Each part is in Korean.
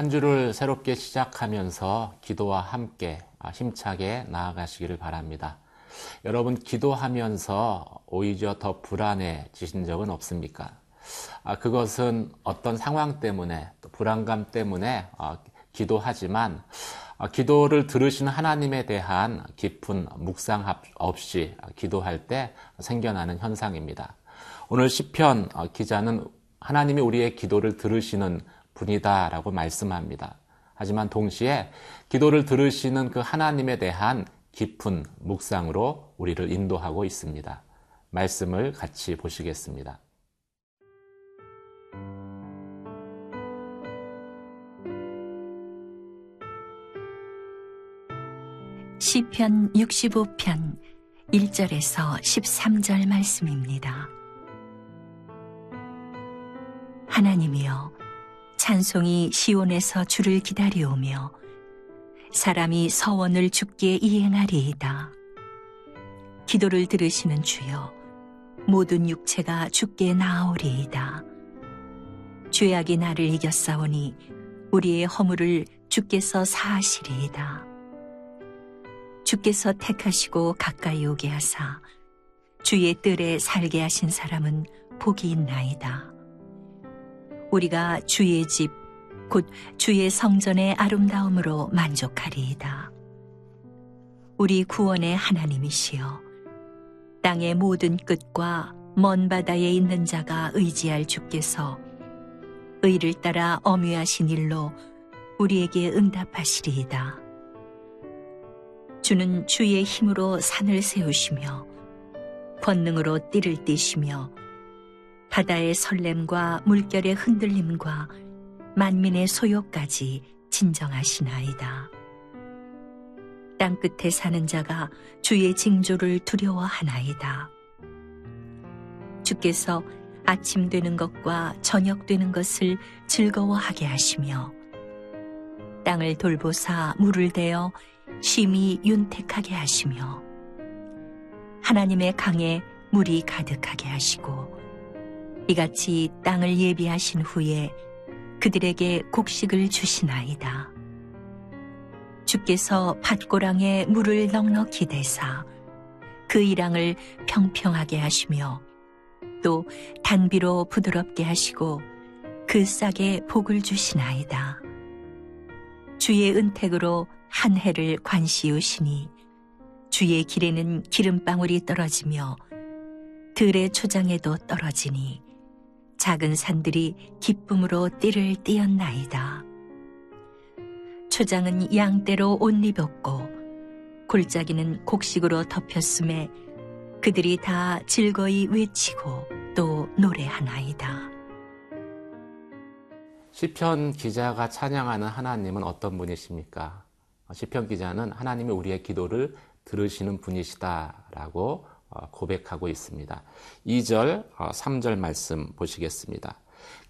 한 주를 새롭게 시작하면서 기도와 함께 힘차게 나아가시기를 바랍니다. 여러분, 기도하면서 오히려 더 불안해지신 적은 없습니까? 아, 그것은 어떤 상황 때문에, 또 불안감 때문에 아, 기도하지만, 아, 기도를 들으시는 하나님에 대한 깊은 묵상 없이 기도할 때 생겨나는 현상입니다. 오늘 시편 기자는 하나님이 우리의 기도를 들으시는 분이다라고 말씀합니다. 하지만 동시에 기도를 들으시는 그 하나님에 대한 깊은 묵상으로 우리를 인도하고 있습니다. 말씀을 같이 보시겠습니다. 시편 65편 1절에서 13절 말씀입니다. 하나님이여 찬송이 시온에서 주를 기다리오며 사람이 서원을 죽게 이행하리이다. 기도를 들으시는 주여 모든 육체가 죽게 나아오리이다. 죄악이 나를 이겼사오니 우리의 허물을 주께서 사하시리이다. 주께서 택하시고 가까이 오게 하사 주의 뜰에 살게 하신 사람은 복이 있나이다. 우리가 주의 집, 곧 주의 성전의 아름다움으로 만족하리이다. 우리 구원의 하나님이시여, 땅의 모든 끝과 먼 바다에 있는 자가 의지할 주께서 의를 따라 엄유하신 일로 우리에게 응답하시리이다. 주는 주의 힘으로 산을 세우시며 권능으로 띠를 띠시며 바다의 설렘과 물결의 흔들림과 만민의 소요까지 진정하시나이다. 땅끝에 사는 자가 주의 징조를 두려워하나이다. 주께서 아침 되는 것과 저녁 되는 것을 즐거워하게 하시며 땅을 돌보사 물을 대어 심히 윤택하게 하시며 하나님의 강에 물이 가득하게 하시고 이같이 땅을 예비하신 후에 그들에게 곡식을 주시나이다. 주께서 밭고랑에 물을 넉넉히 대사 그 이랑을 평평하게 하시며 또 단비로 부드럽게 하시고 그 싹에 복을 주시나이다. 주의 은택으로 한 해를 관시우시니 주의 길에는 기름방울이 떨어지며 들의 초장에도 떨어지니 작은 산들이 기쁨으로 띠를 띄었나이다. 초장은 양떼로 옷 입었고 골짜기는 곡식으로 덮였음에 그들이 다 즐거이 외치고 또 노래하나이다. 시편 기자가 찬양하는 하나님은 어떤 분이십니까? 시편 기자는 하나님이 우리의 기도를 들으시는 분이시다라고 어, 고백하고 있습니다. 2절, 3절 어, 말씀 보시겠습니다.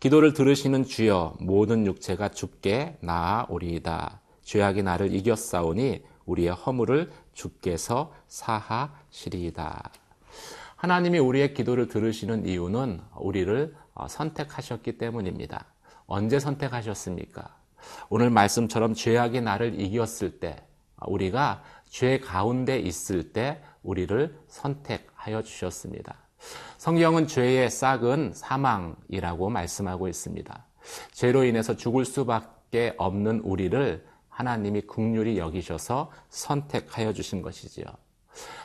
기도를 들으시는 주여 모든 육체가 죽게 나아오리이다. 죄악이 나를 이겼사오니 우리의 허물을 주께서 사하시리이다. 하나님이 우리의 기도를 들으시는 이유는 우리를 어, 선택하셨기 때문입니다. 언제 선택하셨습니까? 오늘 말씀처럼 죄악이 나를 이겼을 때, 우리가 죄 가운데 있을 때 우리를 선택하여 주셨습니다. 성경은 죄의 싹은 사망이라고 말씀하고 있습니다. 죄로 인해서 죽을 수밖에 없는 우리를 하나님이 국률이 여기셔서 선택하여 주신 것이지요.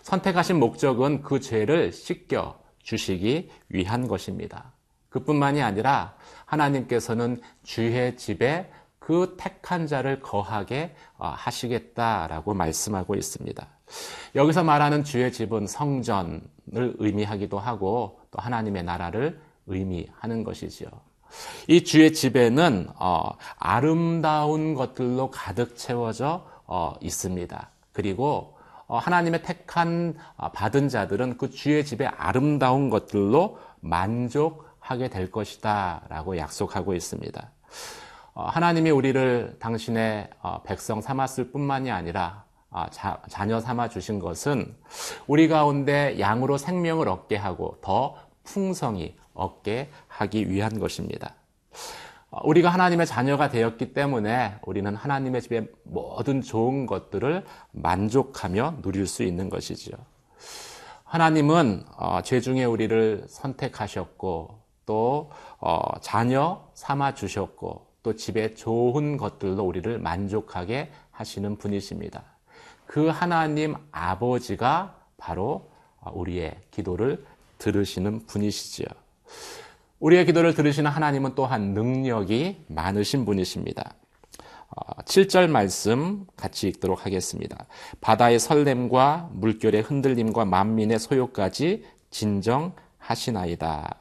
선택하신 목적은 그 죄를 씻겨 주시기 위한 것입니다. 그뿐만이 아니라 하나님께서는 주의 집에 그 택한 자를 거하게 어, 하시겠다라고 말씀하고 있습니다. 여기서 말하는 주의 집은 성전을 의미하기도 하고 또 하나님의 나라를 의미하는 것이지요. 이 주의 집에는 어, 아름다운 것들로 가득 채워져 어, 있습니다. 그리고 어, 하나님의 택한 어, 받은 자들은 그 주의 집의 아름다운 것들로 만족하게 될 것이다라고 약속하고 있습니다. 어, 하나님이 우리를 당신의 백성 삼았을 뿐만이 아니라 아, 자, 자녀 삼아 주신 것은 우리 가운데 양으로 생명을 얻게 하고 더 풍성히 얻게 하기 위한 것입니다. 우리가 하나님의 자녀가 되었기 때문에 우리는 하나님의 집에 모든 좋은 것들을 만족하며 누릴 수 있는 것이지요. 하나님은 어, 죄 중에 우리를 선택하셨고 또 어, 자녀 삼아 주셨고 또 집에 좋은 것들로 우리를 만족하게 하시는 분이십니다. 그 하나님 아버지가 바로 우리의 기도를 들으시는 분이시지요. 우리의 기도를 들으시는 하나님은 또한 능력이 많으신 분이십니다. 7절 어, 말씀 같이 읽도록 하겠습니다. 바다의 설렘과 물결의 흔들림과 만민의 소요까지 진정하시나이다.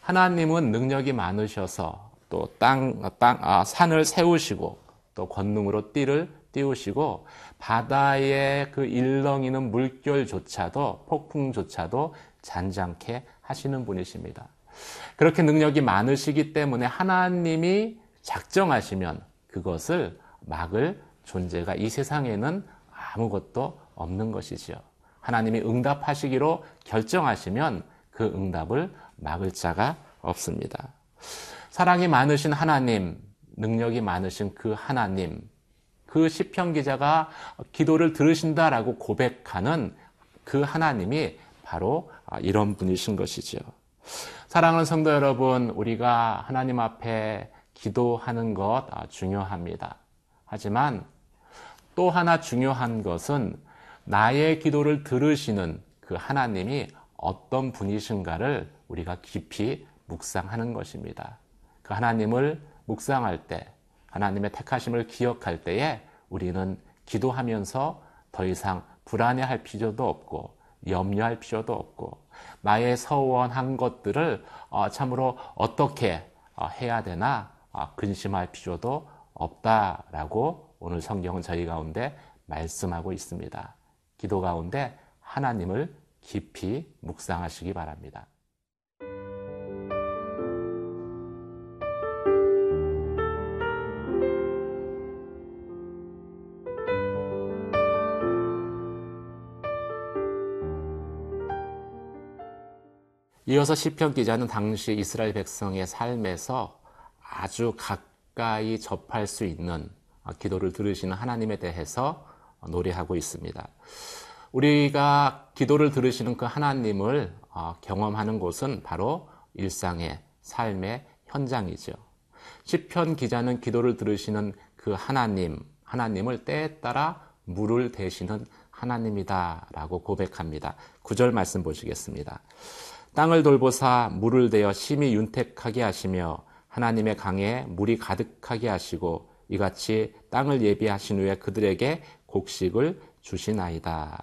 하나님은 능력이 많으셔서 또 땅, 땅, 아, 산을 세우시고 또 권능으로 띠를 띄우시고 바다의 그 일렁이는 물결조차도 폭풍조차도 잔잔케 하시는 분이십니다. 그렇게 능력이 많으시기 때문에 하나님이 작정하시면 그것을 막을 존재가 이 세상에는 아무것도 없는 것이지요. 하나님이 응답하시기로 결정하시면 그 응답을 막을 자가 없습니다. 사랑이 많으신 하나님, 능력이 많으신 그 하나님, 그 시편 기자가 기도를 들으신다라고 고백하는 그 하나님이 바로 이런 분이신 것이죠. 사랑하는 성도 여러분, 우리가 하나님 앞에 기도하는 것 중요합니다. 하지만 또 하나 중요한 것은 나의 기도를 들으시는 그 하나님이 어떤 분이신가를 우리가 깊이 묵상하는 것입니다. 그 하나님을 묵상할 때, 하나님의 택하심을 기억할 때에 우리는 기도하면서 더 이상 불안해할 필요도 없고 염려할 필요도 없고 나의 서원한 것들을 어, 참으로 어떻게 어, 해야 되나 어, 근심할 필요도 없다라고 오늘 성경은 저희 가운데 말씀하고 있습니다. 기도 가운데 하나님을 깊이 묵상하시기 바랍니다. 이어서 시편 기자는 당시 이스라엘 백성의 삶에서 아주 가까이 접할 수 있는 기도를 들으시는 하나님에 대해서 노래하고 있습니다. 우리가 기도를 들으시는 그 하나님을 어, 경험하는 곳은 바로 일상의 삶의 현장이죠. 시편 기자는 기도를 들으시는 그 하나님, 하나님을 때에 따라 물을 대시는 하나님이다라고 고백합니다. 구절 말씀 보시겠습니다. 땅을 돌보사 물을 대어 심히 윤택하게 하시며 하나님의 강에 물이 가득하게 하시고 이같이 땅을 예비하신 후에 그들에게 곡식을 주시나이다.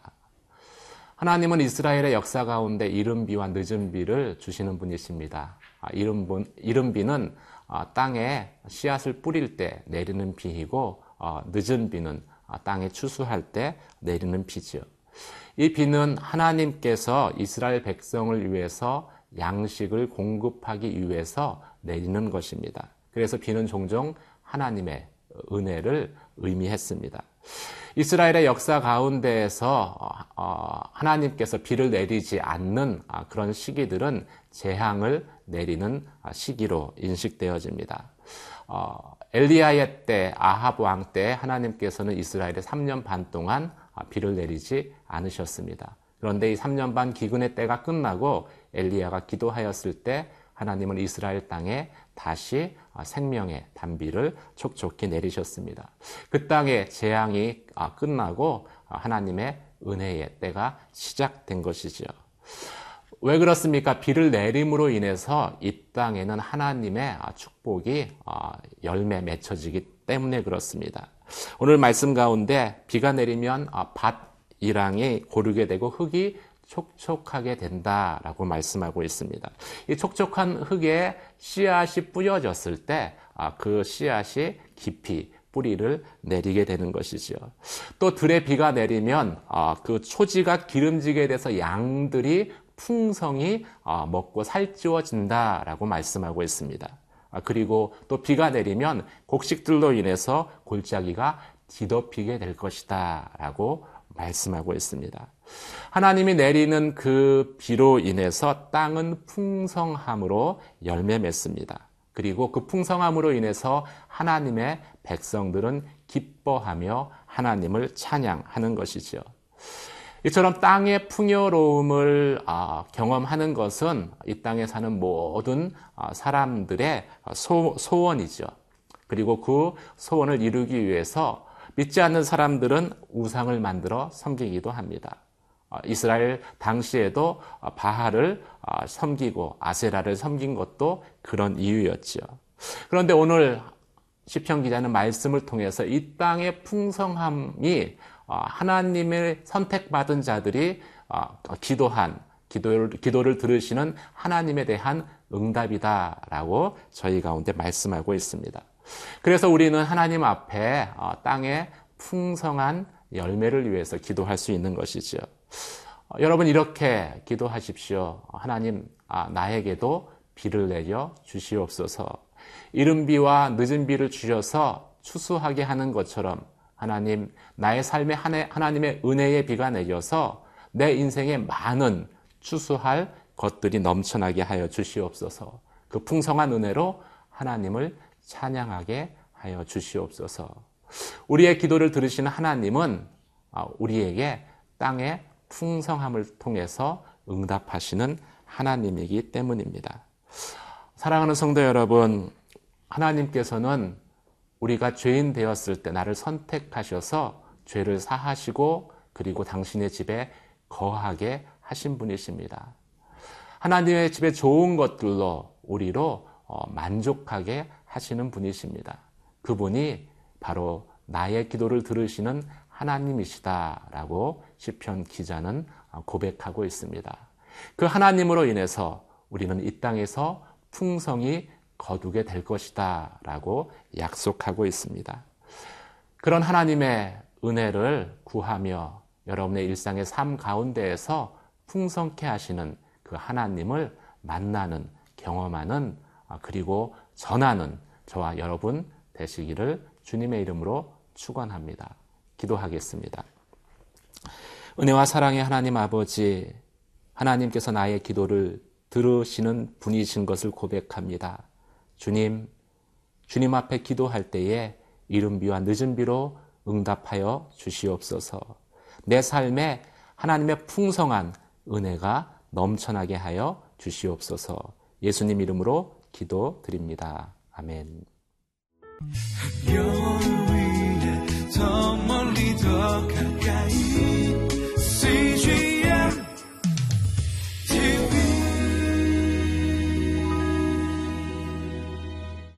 하나님은 이스라엘의 역사 가운데 이른 비와 늦은 비를 주시는 분이십니다. 아, 이른, 비는 아, 땅에 씨앗을 뿌릴 때 내리는 비이고 어, 늦은 비는 아, 땅에 추수할 때 내리는 비지요. 이 비는 하나님께서 이스라엘 백성을 위해서 양식을 공급하기 위해서 내리는 것입니다. 그래서 비는 종종 하나님의 은혜를 의미했습니다. 이스라엘의 역사 가운데에서 어, 하나님께서 비를 내리지 않는 아, 그런 시기들은 재앙을 내리는 아, 시기로 인식되어집니다. 어, 엘리야의 때 아합 왕 때 하나님께서는 이스라엘에 3년 반 동안 아, 비를 내리지 않으셨습니다. 그런데 이 3년 반 기근의 때가 끝나고 엘리야가 기도하였을 때 하나님은 이스라엘 땅에 다시 아, 생명의 단비를 촉촉히 내리셨습니다. 그 땅의 재앙이 아, 끝나고 하나님의 은혜의 때가 시작된 것이죠. 왜 그렇습니까? 비를 내림으로 인해서 이 땅에는 하나님의 축복이 열매 맺혀지기 때문에 그렇습니다. 오늘 말씀 가운데 비가 내리면 아, 밭 이랑이 고르게 되고 흙이 촉촉하게 된다라고 말씀하고 있습니다. 이 촉촉한 흙에 씨앗이 뿌려졌을 때그 아, 씨앗이 깊이 뿌리를 내리게 되는 것이죠. 또 들에 비가 내리면 아, 그 초지가 기름지게 돼서 양들이 풍성히 먹고 살찌워진다라고 말씀하고 있습니다. 아, 그리고 또 비가 내리면 곡식들로 인해서 골짜기가 뒤덮이게 될 것이다. 라고 말씀하고 있습니다. 하나님이 내리는 그 비로 인해서 땅은 풍성함으로 열매 맺습니다. 그리고 그 풍성함으로 인해서 하나님의 백성들은 기뻐하며 하나님을 찬양하는 것이죠. 이처럼 땅의 풍요로움을 아, 경험하는 것은 이 땅에 사는 모든 아, 사람들의 소, 소원이죠. 그리고 그 소원을 이루기 위해서 믿지 않는 사람들은 우상을 만들어 섬기기도 합니다. 어, 이스라엘 당시에도 바하를 어, 섬기고 아세라를 섬긴 것도 그런 이유였지요. 그런데 오늘 시편 기자는 말씀을 통해서 이 땅의 풍성함이 어, 하나님의 선택받은 자들이 기도한 기도를, 기도를 들으시는 하나님에 대한 응답이다라고 저희 가운데 말씀하고 있습니다. 그래서 우리는 하나님 앞에 땅의 풍성한 열매를 위해서 기도할 수 있는 것이죠. 어, 여러분 이렇게 기도하십시오. 하나님 아, 나에게도 비를 내려 주시옵소서. 이른 비와 늦은 비를 주셔서 추수하게 하는 것처럼 하나님 나의 삶에 하나님의 은혜의 비가 내려서 내 인생에 많은 추수할 것들이 넘쳐나게 하여 주시옵소서. 그 풍성한 은혜로 하나님을 찬양하게 하여 주시옵소서. 우리의 기도를 들으시는 하나님은 아, 우리에게 땅의 풍성함을 통해서 응답하시는 하나님이기 때문입니다. 사랑하는 성도 여러분, 하나님께서는 우리가 죄인 되었을 때 나를 선택하셔서 죄를 사하시고 그리고 당신의 집에 거하게 하신 분이십니다. 하나님의 집에 좋은 것들로 우리로 어, 만족하게 하시는 분이십니다. 그분이 바로 나의 기도를 들으시는 하나님이시다라고 시편 기자는 고백하고 있습니다. 그 하나님으로 인해서 우리는 이 땅에서 풍성이 거두게 될 것이다라고 약속하고 있습니다. 그런 하나님의 은혜를 구하며 여러분의 일상의 삶 가운데에서 풍성케 하시는 그 하나님을 만나는 경험하는 그리고 전하는 저와 여러분 되시기를 주님의 이름으로 축원합니다. 기도하겠습니다. 은혜와 사랑의 하나님 아버지, 하나님께서 나의 기도를 들으시는 분이신 것을 고백합니다. 주님, 주님 앞에 기도할 때에 이른 비와 늦은 비로 응답하여 주시옵소서. 내 삶에 하나님의 풍성한 은혜가 넘쳐나게 하여 주시옵소서. 예수님 이름으로 기도드립니다. 아멘. 더 멀리 더